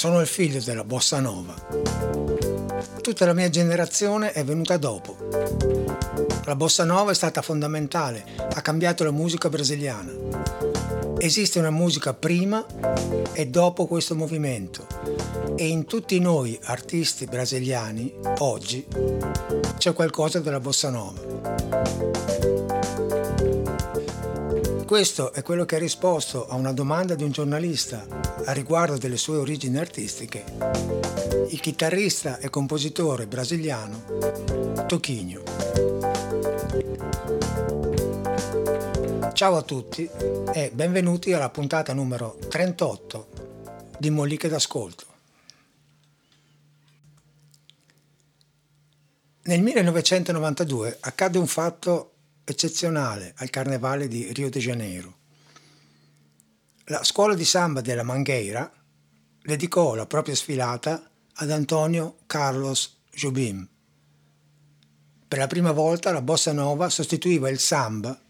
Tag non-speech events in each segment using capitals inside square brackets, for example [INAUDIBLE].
Sono il figlio della bossa nova. Tutta la mia generazione è venuta dopo. La bossa nova è stata fondamentale, ha cambiato la musica brasiliana. Esiste una musica prima e dopo questo movimento e in tutti noi artisti brasiliani oggi c'è qualcosa della bossa nova. Questo è quello che ha risposto a una domanda di un giornalista a riguardo delle sue origini artistiche, il chitarrista e compositore brasiliano Toquinho. Ciao a tutti e benvenuti alla puntata numero 38 di Molliche d'Ascolto. Nel 1992 accade un fatto eccezionale al Carnevale di Rio de Janeiro. La scuola di samba della Mangueira dedicò la propria sfilata ad Antonio Carlos Jobim. Per la prima volta la bossa nova sostituiva il samba,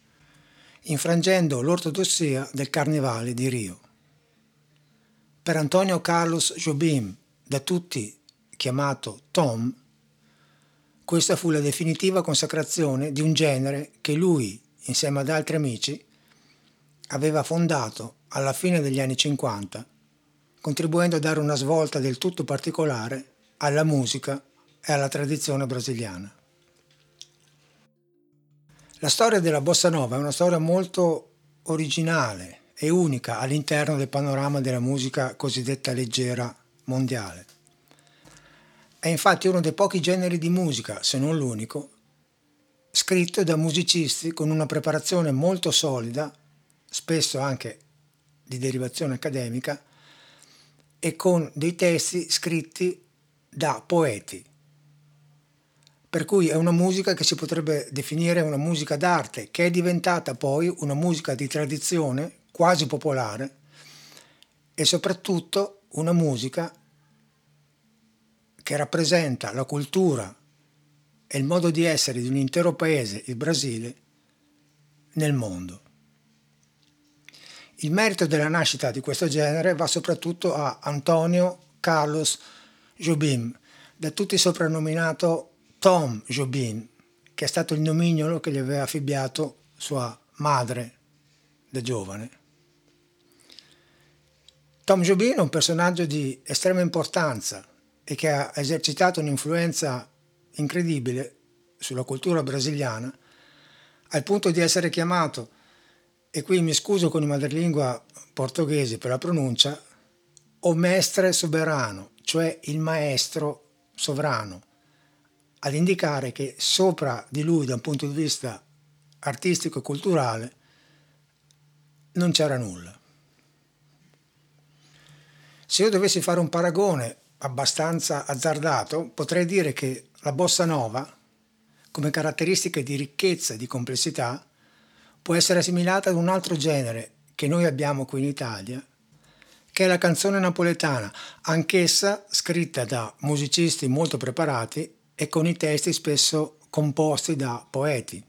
infrangendo l'ortodossia del Carnevale di Rio. Per Antonio Carlos Jobim, da tutti chiamato Tom, questa fu la definitiva consacrazione di un genere che lui, insieme ad altri amici, aveva fondato alla fine degli anni 50, contribuendo a dare una svolta del tutto particolare alla musica e alla tradizione brasiliana. La storia della bossa nova è una storia molto originale e unica all'interno del panorama della musica cosiddetta leggera mondiale. È infatti uno dei pochi generi di musica, se non l'unico, scritto da musicisti con una preparazione molto solida, spesso anche di derivazione accademica, e con dei testi scritti da poeti. Per cui è una musica che si potrebbe definire una musica d'arte, che è diventata poi una musica di tradizione quasi popolare e soprattutto una musica che rappresenta la cultura e il modo di essere di un intero paese, il Brasile, nel mondo. Il merito della nascita di questo genere va soprattutto a Antonio Carlos Jobim, da tutti soprannominato Tom Jobim, che è stato il nomignolo che gli aveva affibbiato sua madre da giovane. Tom Jobim è un personaggio di estrema importanza e che ha esercitato un'influenza incredibile sulla cultura brasiliana, al punto di essere chiamato, e qui mi scuso con i madrelingua portoghesi per la pronuncia, o mestre soberano, cioè il maestro sovrano, ad indicare che sopra di lui da un punto di vista artistico e culturale non c'era nulla. Se io dovessi fare un paragone abbastanza azzardato, potrei dire che la bossa nova, come caratteristiche di ricchezza e di complessità, può essere assimilata ad un altro genere che noi abbiamo qui in Italia, che è la canzone napoletana, anch'essa scritta da musicisti molto preparati e con i testi spesso composti da poeti.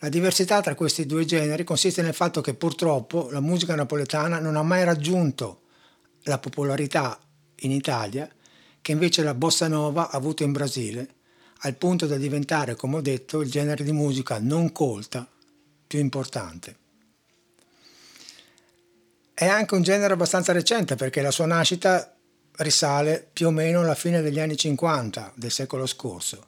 La diversità tra questi due generi consiste nel fatto che purtroppo la musica napoletana non ha mai raggiunto la popolarità in Italia che invece la bossa nova ha avuto in Brasile, al punto da diventare, come ho detto, il genere di musica non colta più importante. È anche un genere abbastanza recente perché la sua nascita risale più o meno alla fine degli anni 50 del secolo scorso.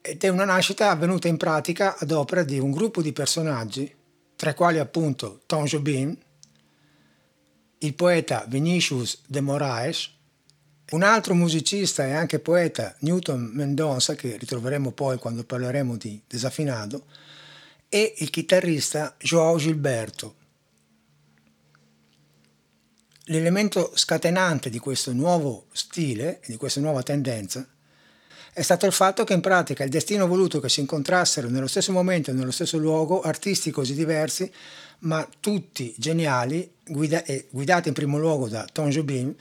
Ed è una nascita avvenuta in pratica ad opera di un gruppo di personaggi, tra i quali appunto Tom Jobim, il poeta Vinicius de Moraes, un altro musicista e anche poeta, Newton Mendonça, che ritroveremo poi quando parleremo di Desafinado, e il chitarrista João Gilberto. L'elemento scatenante di questo nuovo stile, di questa nuova tendenza, è stato il fatto che in pratica il destino voluto che si incontrassero nello stesso momento e nello stesso luogo artisti così diversi ma tutti geniali, guida- e guidati in primo luogo da Tom Jobim,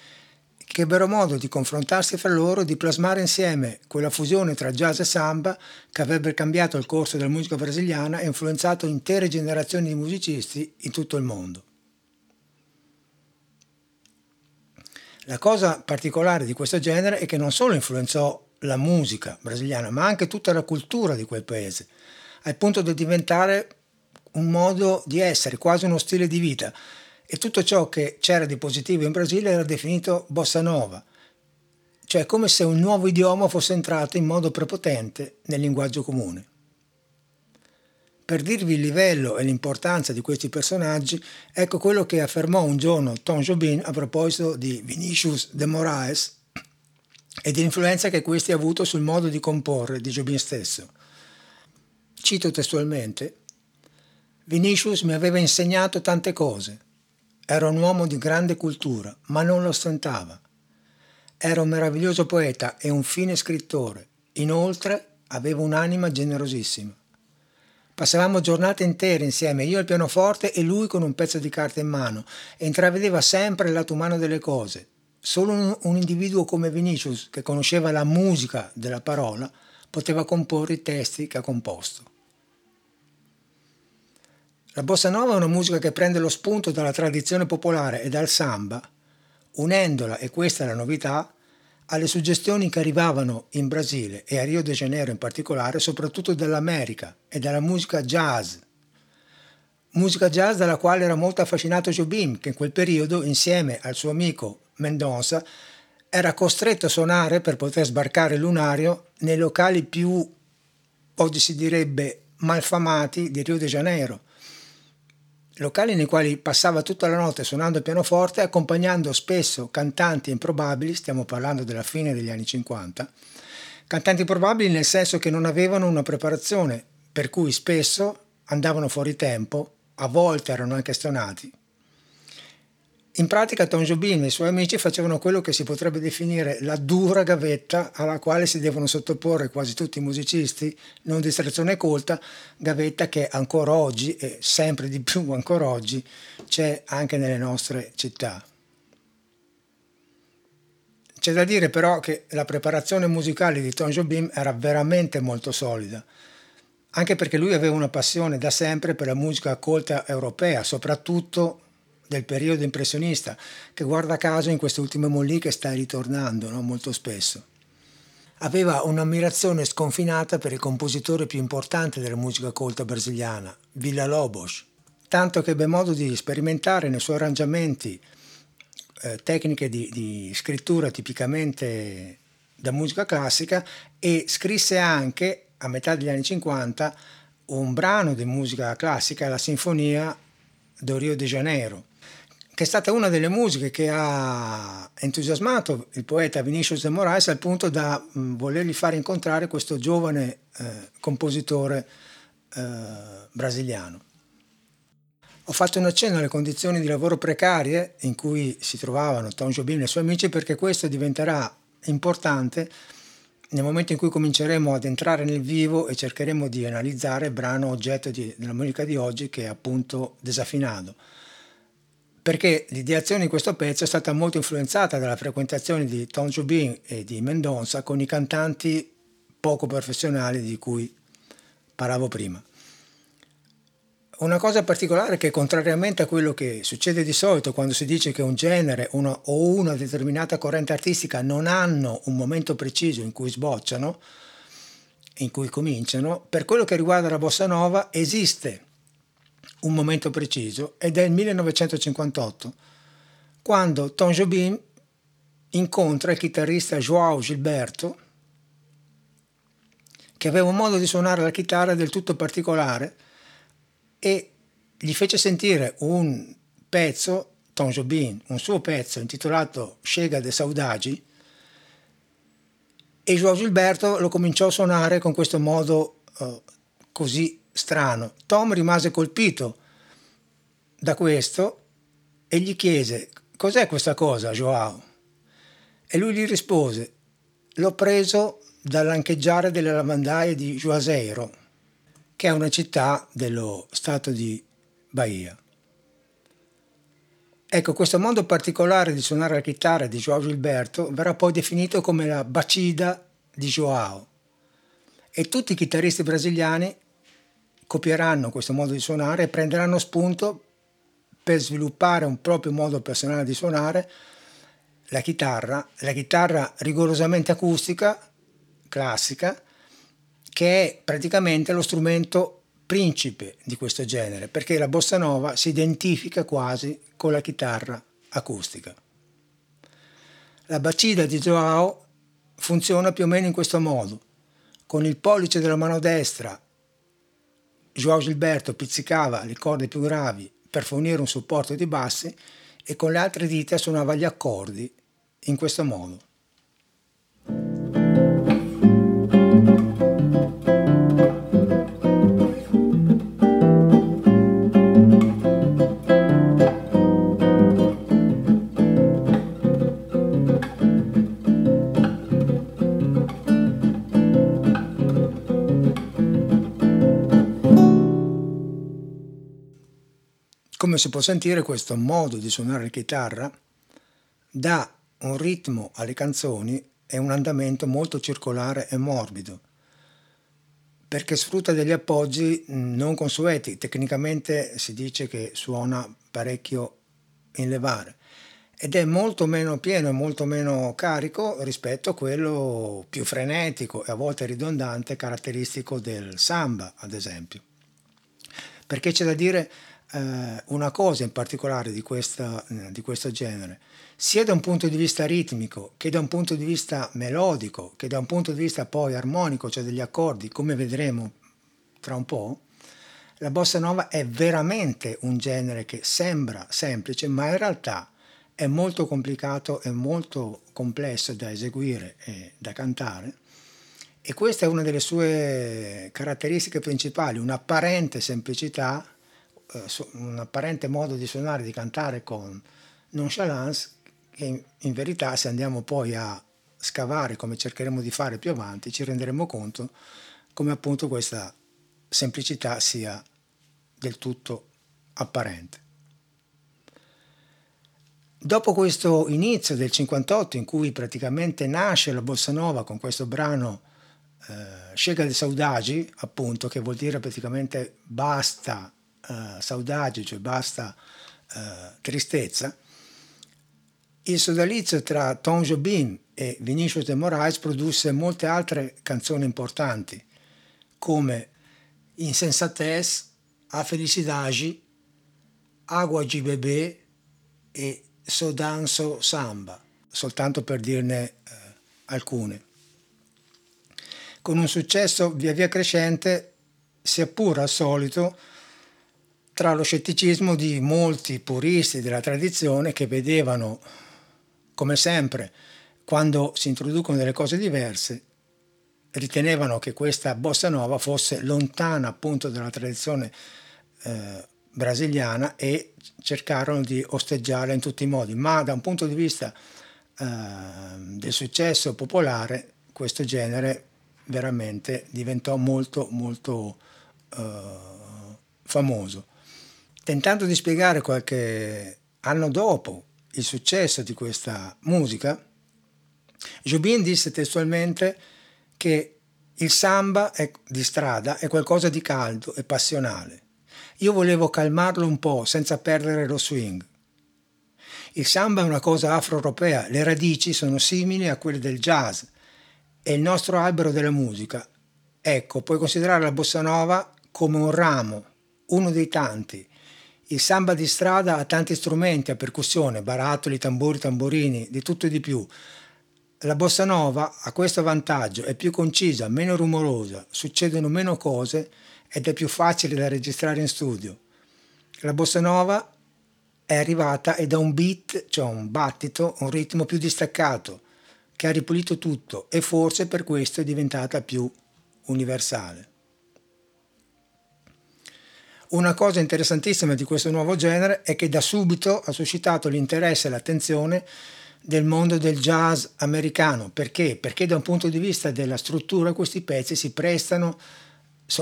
che ebbero modo di confrontarsi fra loro, di plasmare insieme quella fusione tra jazz e samba che avrebbe cambiato il corso della musica brasiliana e influenzato intere generazioni di musicisti in tutto il mondo. La cosa particolare di questo genere è che non solo influenzò la musica brasiliana, ma anche tutta la cultura di quel paese, al punto da diventare un modo di essere, quasi uno stile di vita. E tutto ciò che c'era di positivo in Brasile era definito bossa nova, cioè come se un nuovo idioma fosse entrato in modo prepotente nel linguaggio comune. Per dirvi il livello e l'importanza di questi personaggi, ecco quello che affermò un giorno Tom Jobin a proposito di Vinicius de Moraes e dell'influenza che questi ha avuto sul modo di comporre di Jobin stesso. Cito testualmente, Vinicius mi aveva insegnato tante cose. Era un uomo di grande cultura, ma non lo ostentava. Era un meraviglioso poeta e un fine scrittore. Inoltre aveva un'anima generosissima. Passavamo giornate intere insieme, io al pianoforte e lui con un pezzo di carta in mano, e intravedeva sempre il lato umano delle cose. Solo un, un individuo come Vinicius, che conosceva la musica della parola, poteva comporre i testi che ha composto. La bossa nova è una musica che prende lo spunto dalla tradizione popolare e dal samba, unendola, e questa è la novità, alle suggestioni che arrivavano in Brasile e a Rio de Janeiro in particolare, soprattutto dall'America e dalla musica jazz. Musica jazz dalla quale era molto affascinato Jobim, che in quel periodo, insieme al suo amico Mendonça, era costretto a suonare per poter sbarcare il lunario nei locali più, oggi si direbbe, malfamati di Rio de Janeiro, locali nei quali passava tutta la notte suonando il pianoforte, accompagnando spesso cantanti improbabili, stiamo parlando della fine degli anni 50, cantanti improbabili nel senso che non avevano una preparazione, per cui spesso andavano fuori tempo, a volte erano anche stonati. In pratica Tom Jobim e i suoi amici facevano quello che si potrebbe definire la dura gavetta alla quale si devono sottoporre quasi tutti i musicisti, non di istruzione colta, gavetta che ancora oggi e sempre di più ancora oggi c'è anche nelle nostre città. C'è da dire però che la preparazione musicale di Tom Jobim era veramente molto solida, anche perché lui aveva una passione da sempre per la musica colta europea, soprattutto del periodo impressionista, che guarda caso in queste ultime molliche sta ritornando no? molto spesso. Aveva un'ammirazione sconfinata per il compositore più importante della musica colta brasiliana, Villa Lobos, tanto che ebbe modo di sperimentare nei suoi arrangiamenti eh, tecniche di, di scrittura tipicamente da musica classica e scrisse anche a metà degli anni 50 un brano di musica classica, la Sinfonia do Rio de Janeiro, che è stata una delle musiche che ha entusiasmato il poeta Vinicius de Moraes al punto da mh, volergli fare incontrare questo giovane eh, compositore eh, brasiliano. Ho fatto un accenno alle condizioni di lavoro precarie in cui si trovavano Tom Jobim e i suoi amici perché questo diventerà importante nel momento in cui cominceremo ad entrare nel vivo e cercheremo di analizzare il brano oggetto di, della musica di oggi che è appunto Desafinato perché l'ideazione di questo pezzo è stata molto influenzata dalla frequentazione di Tom Jobim e di Mendonça con i cantanti poco professionali di cui parlavo prima. Una cosa particolare è che contrariamente a quello che succede di solito quando si dice che un genere una, o una determinata corrente artistica non hanno un momento preciso in cui sbocciano, in cui cominciano, per quello che riguarda la bossa nova esiste un momento preciso ed è il 1958, quando Tom Jobim incontra il chitarrista João Gilberto, che aveva un modo di suonare la chitarra del tutto particolare e gli fece sentire un pezzo, Tom Jobim, un suo pezzo intitolato Chega de Saudagi, e João Gilberto lo cominciò a suonare con questo modo uh, così strano. Tom rimase colpito da questo e gli chiese cos'è questa cosa, Joao? E lui gli rispose l'ho preso dall'ancheggiare delle lavandaie di Juazeiro, che è una città dello stato di Bahia. Ecco, questo modo particolare di suonare la chitarra di Joao Gilberto verrà poi definito come la bacida di Joao e tutti i chitarristi brasiliani copieranno questo modo di suonare e prenderanno spunto per sviluppare un proprio modo personale di suonare la chitarra, la chitarra rigorosamente acustica, classica, che è praticamente lo strumento principe di questo genere, perché la bossa nova si identifica quasi con la chitarra acustica. La bacida di Joao funziona più o meno in questo modo. Con il pollice della mano destra Joao Gilberto pizzicava le corde più gravi per fornire un supporto di bassi e con le altre dita suonava gli accordi in questo modo. Si può sentire questo modo di suonare la chitarra dà un ritmo alle canzoni e un andamento molto circolare e morbido, perché sfrutta degli appoggi non consueti, tecnicamente si dice che suona parecchio in levare ed è molto meno pieno e molto meno carico rispetto a quello più frenetico e a volte ridondante caratteristico del samba, ad esempio. Perché c'è da dire eh, una cosa in particolare di, questa, eh, di questo genere, sia da un punto di vista ritmico che da un punto di vista melodico, che da un punto di vista poi armonico, cioè degli accordi, come vedremo tra un po', la bossa nova è veramente un genere che sembra semplice, ma in realtà è molto complicato e molto complesso da eseguire e da cantare. E questa è una delle sue caratteristiche principali, un'apparente semplicità eh, un apparente modo di suonare, di cantare con nonchalance, che in verità se andiamo poi a scavare come cercheremo di fare più avanti, ci renderemo conto come appunto questa semplicità sia del tutto apparente. Dopo questo inizio del 58 in cui praticamente nasce la bossa nova con questo brano eh, Chega de Saudagi, appunto, che vuol dire praticamente basta uh, saudade, cioè basta uh, tristezza, il sodalizio tra Tom Jobim e Vinicius de Moraes produsse molte altre canzoni importanti, come Insensatez, A Felicidade, Agua de Bebê e Sodanso Samba, soltanto per dirne eh, alcune. Con un successo via via crescente, sia pur al solito, tra lo scetticismo di molti puristi della tradizione che vedevano, come sempre, quando si introducono delle cose diverse, ritenevano che questa bossa nova fosse lontana appunto dalla tradizione eh, brasiliana e cercarono di osteggiarla in tutti i modi, ma da un punto di vista eh, del successo popolare questo genere veramente diventò molto molto eh, famoso tentando di spiegare qualche anno dopo il successo di questa musica, Jobin disse testualmente che il samba è, di strada è qualcosa di caldo e passionale. Io volevo calmarlo un po' senza perdere lo swing. Il samba è una cosa afro-europea, le radici sono simili a quelle del jazz e il nostro albero della musica. Ecco, puoi considerare la bossa nova come un ramo, uno dei tanti, il samba di strada ha tanti strumenti a percussione, barattoli, tamburi, tamburini, di tutto e di più. La bossa nova ha questo vantaggio, è più concisa, meno rumorosa, succedono meno cose ed è più facile da registrare in studio. La bossa nova è arrivata e da un beat, cioè un battito, un ritmo più distaccato, che ha ripulito tutto e forse per questo è diventata più universale. Una cosa interessantissima di questo nuovo genere è che da subito ha suscitato l'interesse e l'attenzione del mondo del jazz americano. Perché? Perché da un punto di vista della struttura questi pezzi si prestano,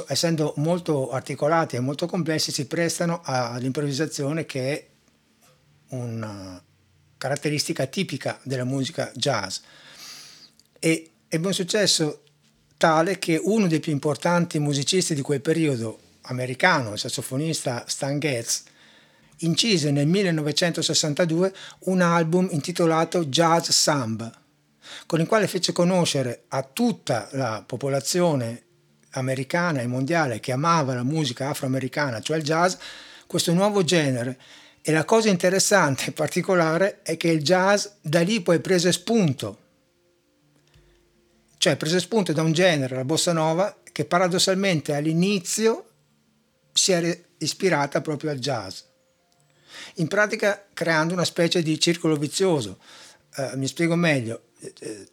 essendo molto articolati e molto complessi, si prestano all'improvvisazione che è una caratteristica tipica della musica jazz. E ebbe un successo tale che uno dei più importanti musicisti di quel periodo, americano, il sassofonista Stan Getz, incise nel 1962 un album intitolato Jazz Samba, con il quale fece conoscere a tutta la popolazione americana e mondiale che amava la musica afroamericana, cioè il jazz, questo nuovo genere. E la cosa interessante e particolare è che il jazz da lì poi prese spunto, cioè prese spunto da un genere, la bossa nova, che paradossalmente all'inizio si era ispirata proprio al jazz. In pratica creando una specie di circolo vizioso. Uh, mi spiego meglio.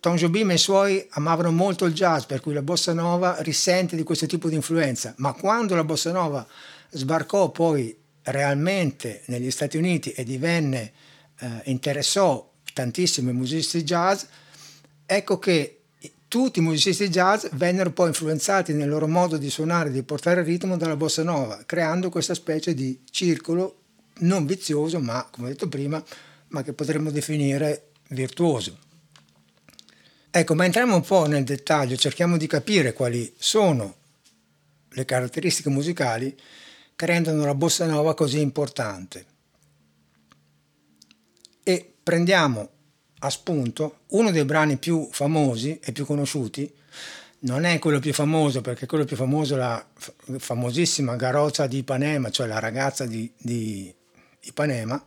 Tom Jobim e i suoi amavano molto il jazz, per cui la bossa nova risente di questo tipo di influenza, ma quando la bossa nova sbarcò poi realmente negli Stati Uniti e divenne, eh, interessò tantissimi musicisti jazz, ecco che tutti i musicisti jazz vennero poi influenzati nel loro modo di suonare, di portare il ritmo dalla bossa nova, creando questa specie di circolo non vizioso, ma come detto prima, ma che potremmo definire virtuoso. Ecco, ma entriamo un po' nel dettaglio, cerchiamo di capire quali sono le caratteristiche musicali che rendono la bossa nova così importante. E prendiamo a spunto uno dei brani più famosi e più conosciuti, non è quello più famoso perché quello più famoso è la famosissima Garozza di Ipanema, cioè la ragazza di, di Ipanema,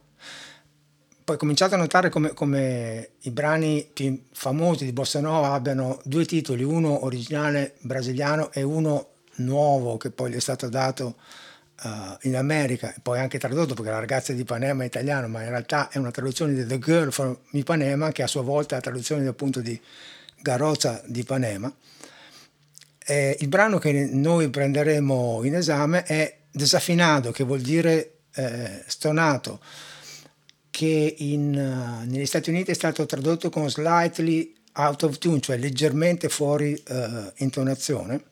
poi ho cominciato a notare come, come, i brani più famosi di Bossa Nova abbiano due titoli, uno originale brasiliano e uno nuovo che poi gli è stato dato uh, in America poi anche tradotto perché la ragazza di Ipanema è italiano, ma in realtà è una traduzione di The Girl from Ipanema che a sua volta è la traduzione appunto di Garozza di Ipanema. E il brano che noi prenderemo in esame è Desaffinato, che vuol dire eh, stonato che in, uh, negli Stati Uniti è stato tradotto con slightly out of tune, cioè leggermente fuori uh, intonazione,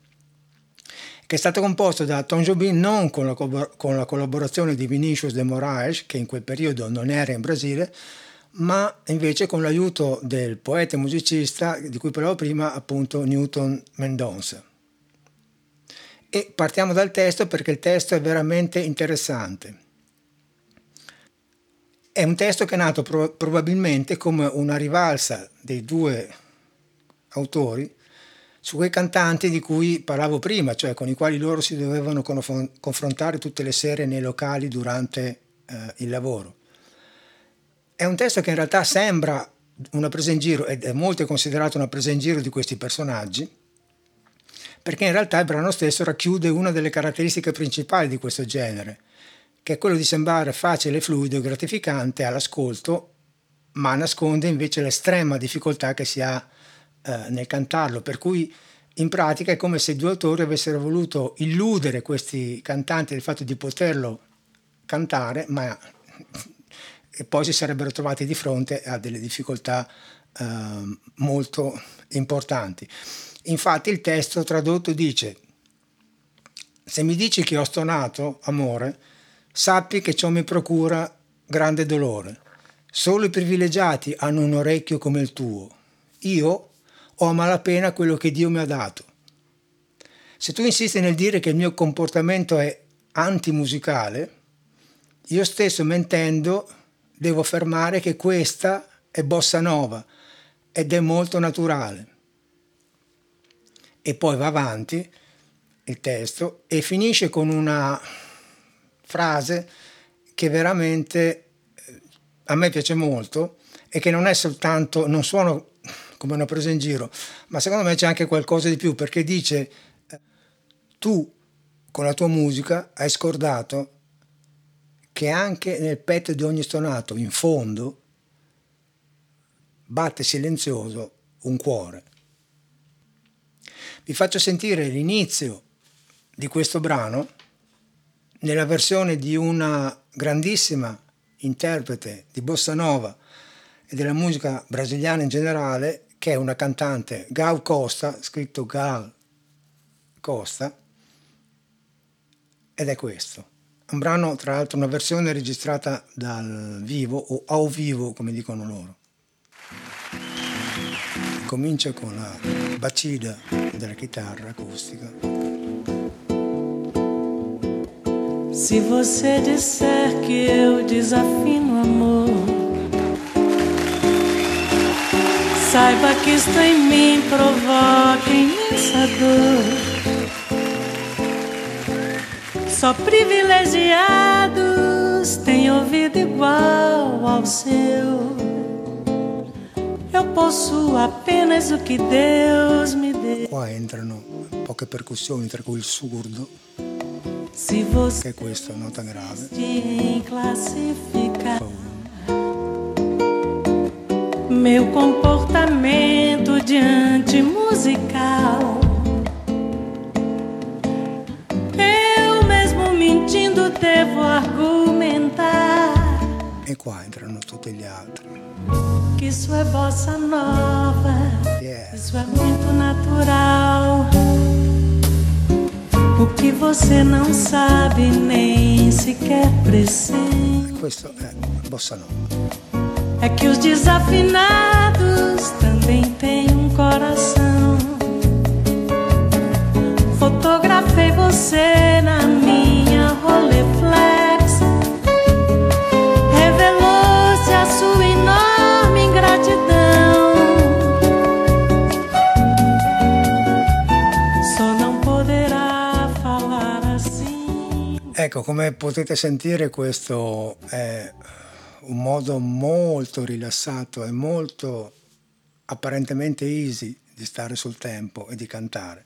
che è stato composto da Tom Jobim non con la, co- con la collaborazione di Vinicius de Moraes, che in quel periodo non era in Brasile, ma invece con l'aiuto del poeta e musicista di cui parlavo prima, appunto Newton Mendonça. E partiamo dal testo perché il testo è veramente interessante. È un testo che è nato pro- probabilmente come una rivalsa dei due autori su quei cantanti di cui parlavo prima, cioè con i quali loro si dovevano conf- confrontare tutte le sere nei locali durante eh, il lavoro. È un testo che in realtà sembra una presa in giro ed è molto considerato una presa in giro di questi personaggi, perché in realtà il brano stesso racchiude una delle caratteristiche principali di questo genere, che è quello di sembrare facile, fluido e gratificante all'ascolto, ma nasconde invece l'estrema difficoltà che si ha eh, nel cantarlo, per cui in pratica è come se i due autori avessero voluto illudere questi cantanti del fatto di poterlo cantare, ma [LAUGHS] poi si sarebbero trovati di fronte a delle difficoltà eh, molto importanti. Infatti il testo tradotto dice, se mi dici che ho stonato, amore, sappi che ciò mi procura grande dolore. Solo i privilegiati hanno un orecchio come il tuo. Io ho a malapena quello che Dio mi ha dato. Se tu insisti nel dire che il mio comportamento è antimusicale, io stesso mentendo devo affermare che questa è bossa nova ed è molto naturale. E poi va avanti il testo e finisce con una frase che veramente eh, a me piace molto e che non è soltanto, non suono come una presa in giro, ma secondo me c'è anche qualcosa di più perché dice eh, tu con la tua musica hai scordato che anche nel petto di ogni stonato, in fondo, batte silenzioso un cuore. Vi faccio sentire l'inizio di questo brano nella versione di una grandissima interprete di bossa nova e della musica brasiliana in generale, che è una cantante, Gal Costa, scritto Gal Costa, ed è questo. Un brano, tra l'altro, una versione registrata dal vivo o au vivo, come dicono loro. Comincia con la bacida della chitarra acustica. Se você disser que eu desafino amor, saiba que isto em mim provoca imensa dor. Só privilegiados têm ouvido igual ao seu. Eu possuo apenas o que Deus me deu. Qua entrano poche percussioni, tra cui il surdo Se você che è questa nota grave. classificar meu comportamento diante musical. Eu mesmo mentindo devo argumentar E qua entrano tutti gli altri. que isso é bossa nova, Yeah. isso é muito natural. O que você não sabe nem sequer pressente. Questo è bossa nova. É que os desafinados também têm um coração. Fotografei você na minha Rolleiflex. Revelou-se a sua enorme ingratidão. Só não poderá falar assim. Ecco, come potete sentire questo è un modo molto rilassato e molto apparentemente easy di stare sul tempo e di cantare.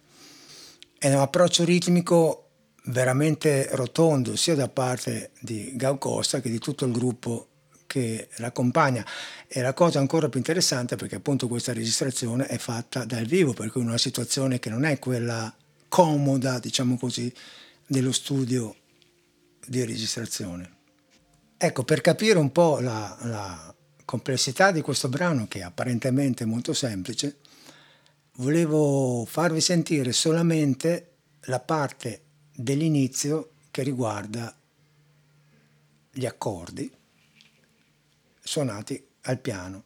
È un approccio ritmico veramente rotondo sia da parte di Gau Costa che di tutto il gruppo che l'accompagna e la cosa ancora più interessante perché appunto questa registrazione è fatta dal vivo per cui in una situazione che non è quella comoda diciamo così dello studio di registrazione. Ecco, per capire un po' la, la complessità di questo brano, che è apparentemente molto semplice, volevo farvi sentire solamente la parte dell'inizio che riguarda gli accordi suonati al piano,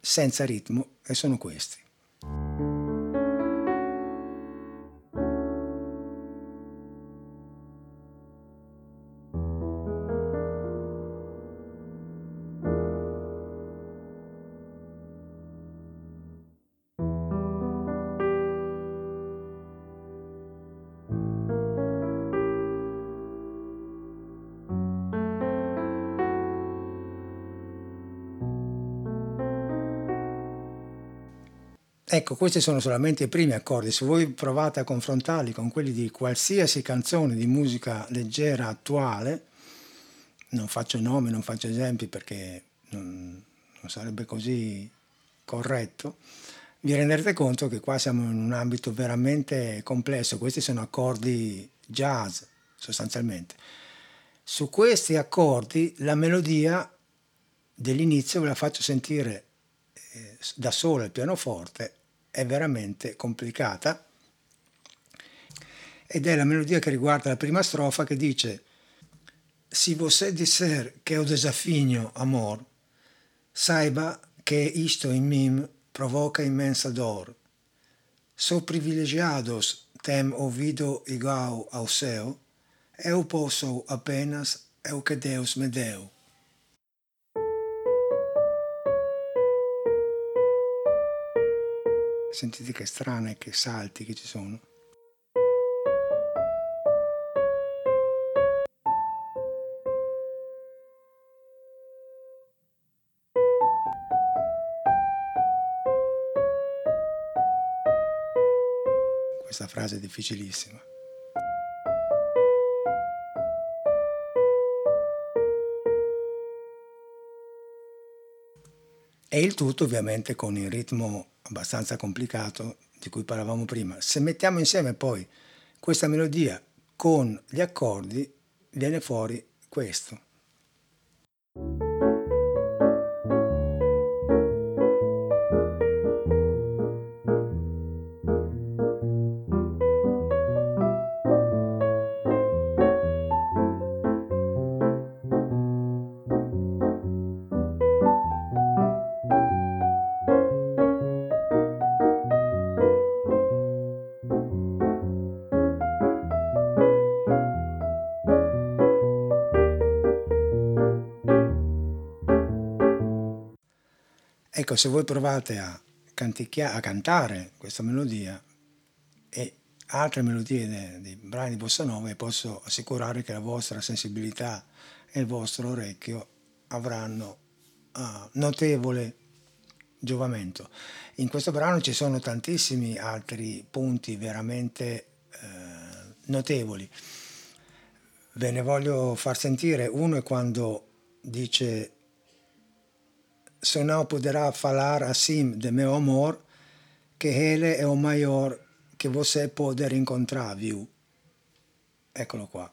senza ritmo, e sono questi. Ecco, questi sono solamente i primi accordi, se voi provate a confrontarli con quelli di qualsiasi canzone di musica leggera attuale, non faccio nomi, non faccio esempi perché non, non sarebbe così corretto, vi renderete conto che qua siamo in un ambito veramente complesso, questi sono accordi jazz sostanzialmente. Su questi accordi la melodia dell'inizio ve la faccio sentire eh, da sola al pianoforte è veramente complicata ed è la melodia che riguarda la prima strofa che dice Se você disser que eu desafinho amor, saiba que isto em mim provoca imensa dor. Sou privilegiados tem ouvido igual ao seu, eu posso apenas é o que Deus me deu. Sentite che strane, che salti che ci sono. Questa frase è difficilissima. E il tutto ovviamente con il ritmo abbastanza complicato di cui parlavamo prima. Se mettiamo insieme poi questa melodia con gli accordi, viene fuori questo. Ecco, se voi provate a, a cantare questa melodia e altre melodie dei brani di Bossa Nova, posso assicurare che la vostra sensibilità e il vostro orecchio avranno uh, notevole giovamento. In questo brano ci sono tantissimi altri punti veramente eh, notevoli. Ve ne voglio far sentire. Uno è quando dice Se não poderá falar assim de meu amor, che ele è o maior che você poder incontrar, viu? Eccolo qua.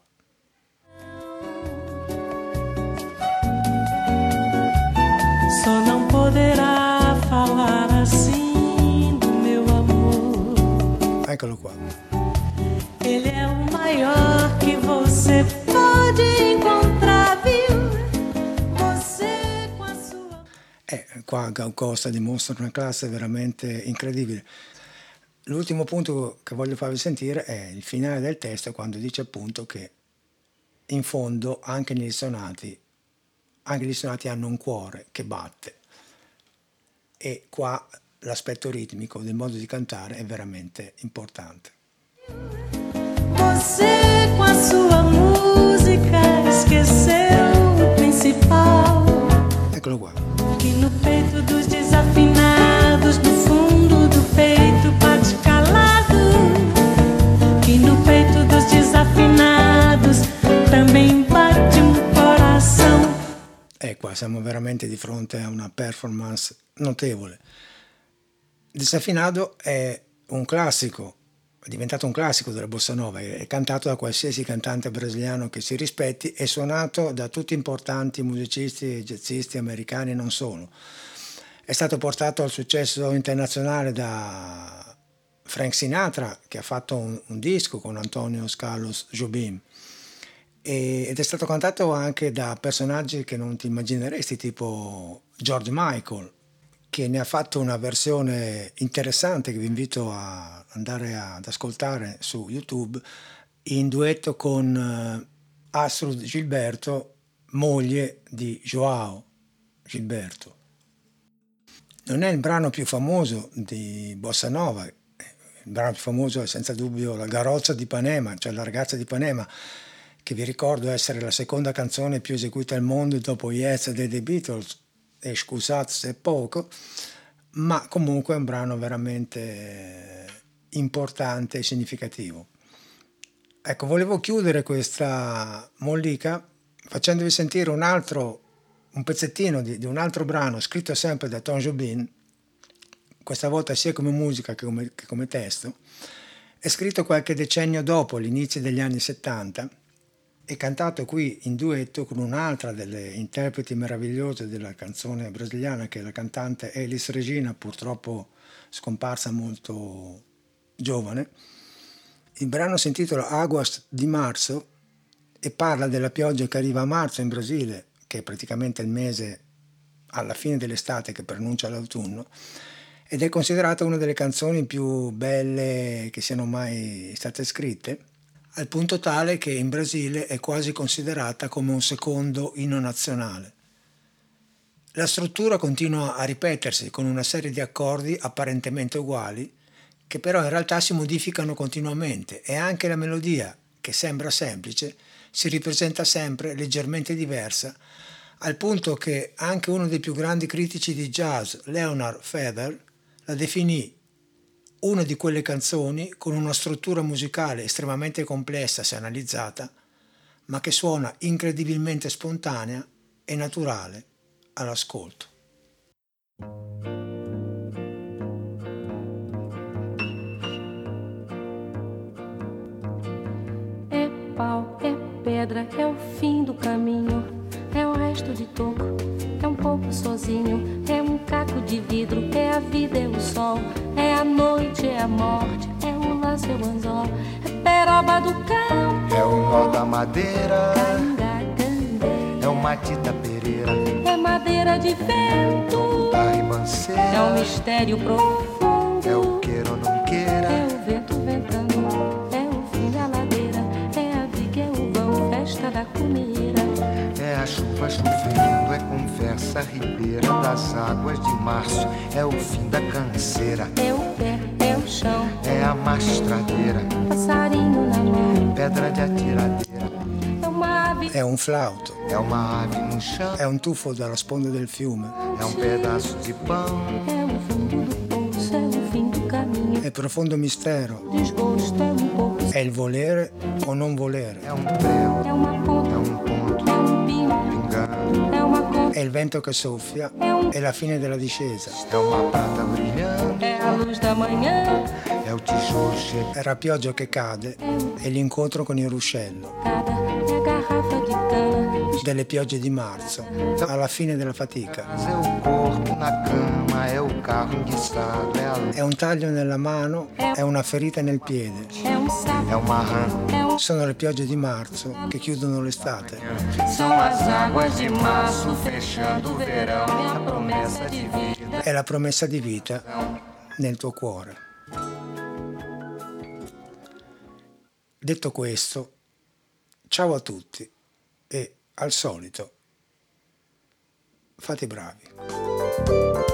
Só não poderá falar assim do meu amor. Eccolo qua. Ele é o maior que você pode incontrar, qua Gal Costa dimostra una classe veramente incredibile. L'ultimo punto che voglio farvi sentire è il finale del testo quando dice appunto che in fondo anche negli suonati, anche gli suonati hanno un cuore che batte e qua l'aspetto ritmico del modo di cantare è veramente importante. Você com a sua música esqueceu o principal. Eccolo qua. Que no peito dos desafinados, no fundo do peito bate calado. Que no peito dos desafinados também bate um coração. E qua siamo veramente di fronte a una performance notevole. Disafinado è un classico, è diventato un classico della bossa nova, è cantato da qualsiasi cantante brasiliano che si rispetti e suonato da tutti importanti musicisti e jazzisti americani e non solo. È stato portato al successo internazionale da Frank Sinatra che ha fatto un, un disco con Antonio Carlos Jobim e- ed è stato cantato anche da personaggi che non ti immagineresti tipo George Michael che ne ha fatto una versione interessante che vi invito a andare ad ascoltare su YouTube in duetto con eh, Astrud Gilberto, moglie di Joao Gilberto. Non è il brano più famoso di Bossa Nova, il brano più famoso è senza dubbio La Garozza di Ipanema, cioè La ragazza di Ipanema, che vi ricordo essere la seconda canzone più eseguita al mondo dopo Yes dei The Beatles e Scusate se poco, ma comunque è un brano veramente importante e significativo. Ecco, volevo chiudere questa mollica facendovi sentire un altro, un pezzettino di, di un altro brano scritto sempre da Tom Jobin, questa volta sia come musica che come, che come testo, è scritto qualche decennio dopo l'inizio degli anni 70 e cantato qui in duetto con un'altra delle interpreti meravigliose della canzone brasiliana che è la cantante Elis Regina, purtroppo scomparsa molto giovane. Il brano si intitola Aguas di marzo e parla della pioggia che arriva a marzo in Brasile, che è praticamente il mese alla fine dell'estate che pronuncia l'autunno, ed è considerata una delle canzoni più belle che siano mai state scritte al punto tale che in Brasile è quasi considerata come un secondo inno nazionale. La struttura continua a ripetersi con una serie di accordi apparentemente uguali, che però in realtà si modificano continuamente e anche la melodia, che sembra semplice, si ripresenta sempre leggermente diversa, al punto che anche uno dei più grandi critici di jazz, Leonard Feather, la definì una di quelle canzoni con una struttura musicale estremamente complessa se analizzata, ma che suona incredibilmente spontanea e naturale all'ascolto. É pau, é pedra, é o fim do caminho, é o resto de toco, é um pouco sozinho, é um caco de vidro, é a vida, é o sol, é a noite, é a morte, é o laço, é o anzol, é peroba do campo, É o nó da madeira, é o Matita Pereira, é madeira de vento, é um ribanceira, mistério profundo, é o queira a chuva chovendo, é conversa ribeira das águas de março. É o fim da canseira, É o pé, é o chão, é a mastradeira, passarinho na mão. pedra de atiradeira. É uma ave, È un flauto, É uma ave no chão, è un tuffo dalla sponda del fiume, é um pedaço de pão. é o fundo do poço, é o fim do caminho. è profondo mistero, Desgosto é um pouco, è il volere o non volere, É um prego, é uma é ponta, um ponto è il vento che soffia, è la fine della discesa, É uma prata brilhando, é a luz da manhã, é o tijolo chegando. è la pioggia che cade, è l'incontro con il ruscello, delle piogge di marzo, alla fine della fatica. È un taglio nella mano, è una ferita nel piede. Rã. é um Sono le piogge di marzo che chiudono l'estate. È la promessa di vita nel tuo cuore. Detto questo, ciao a tutti e al solito fate i bravi.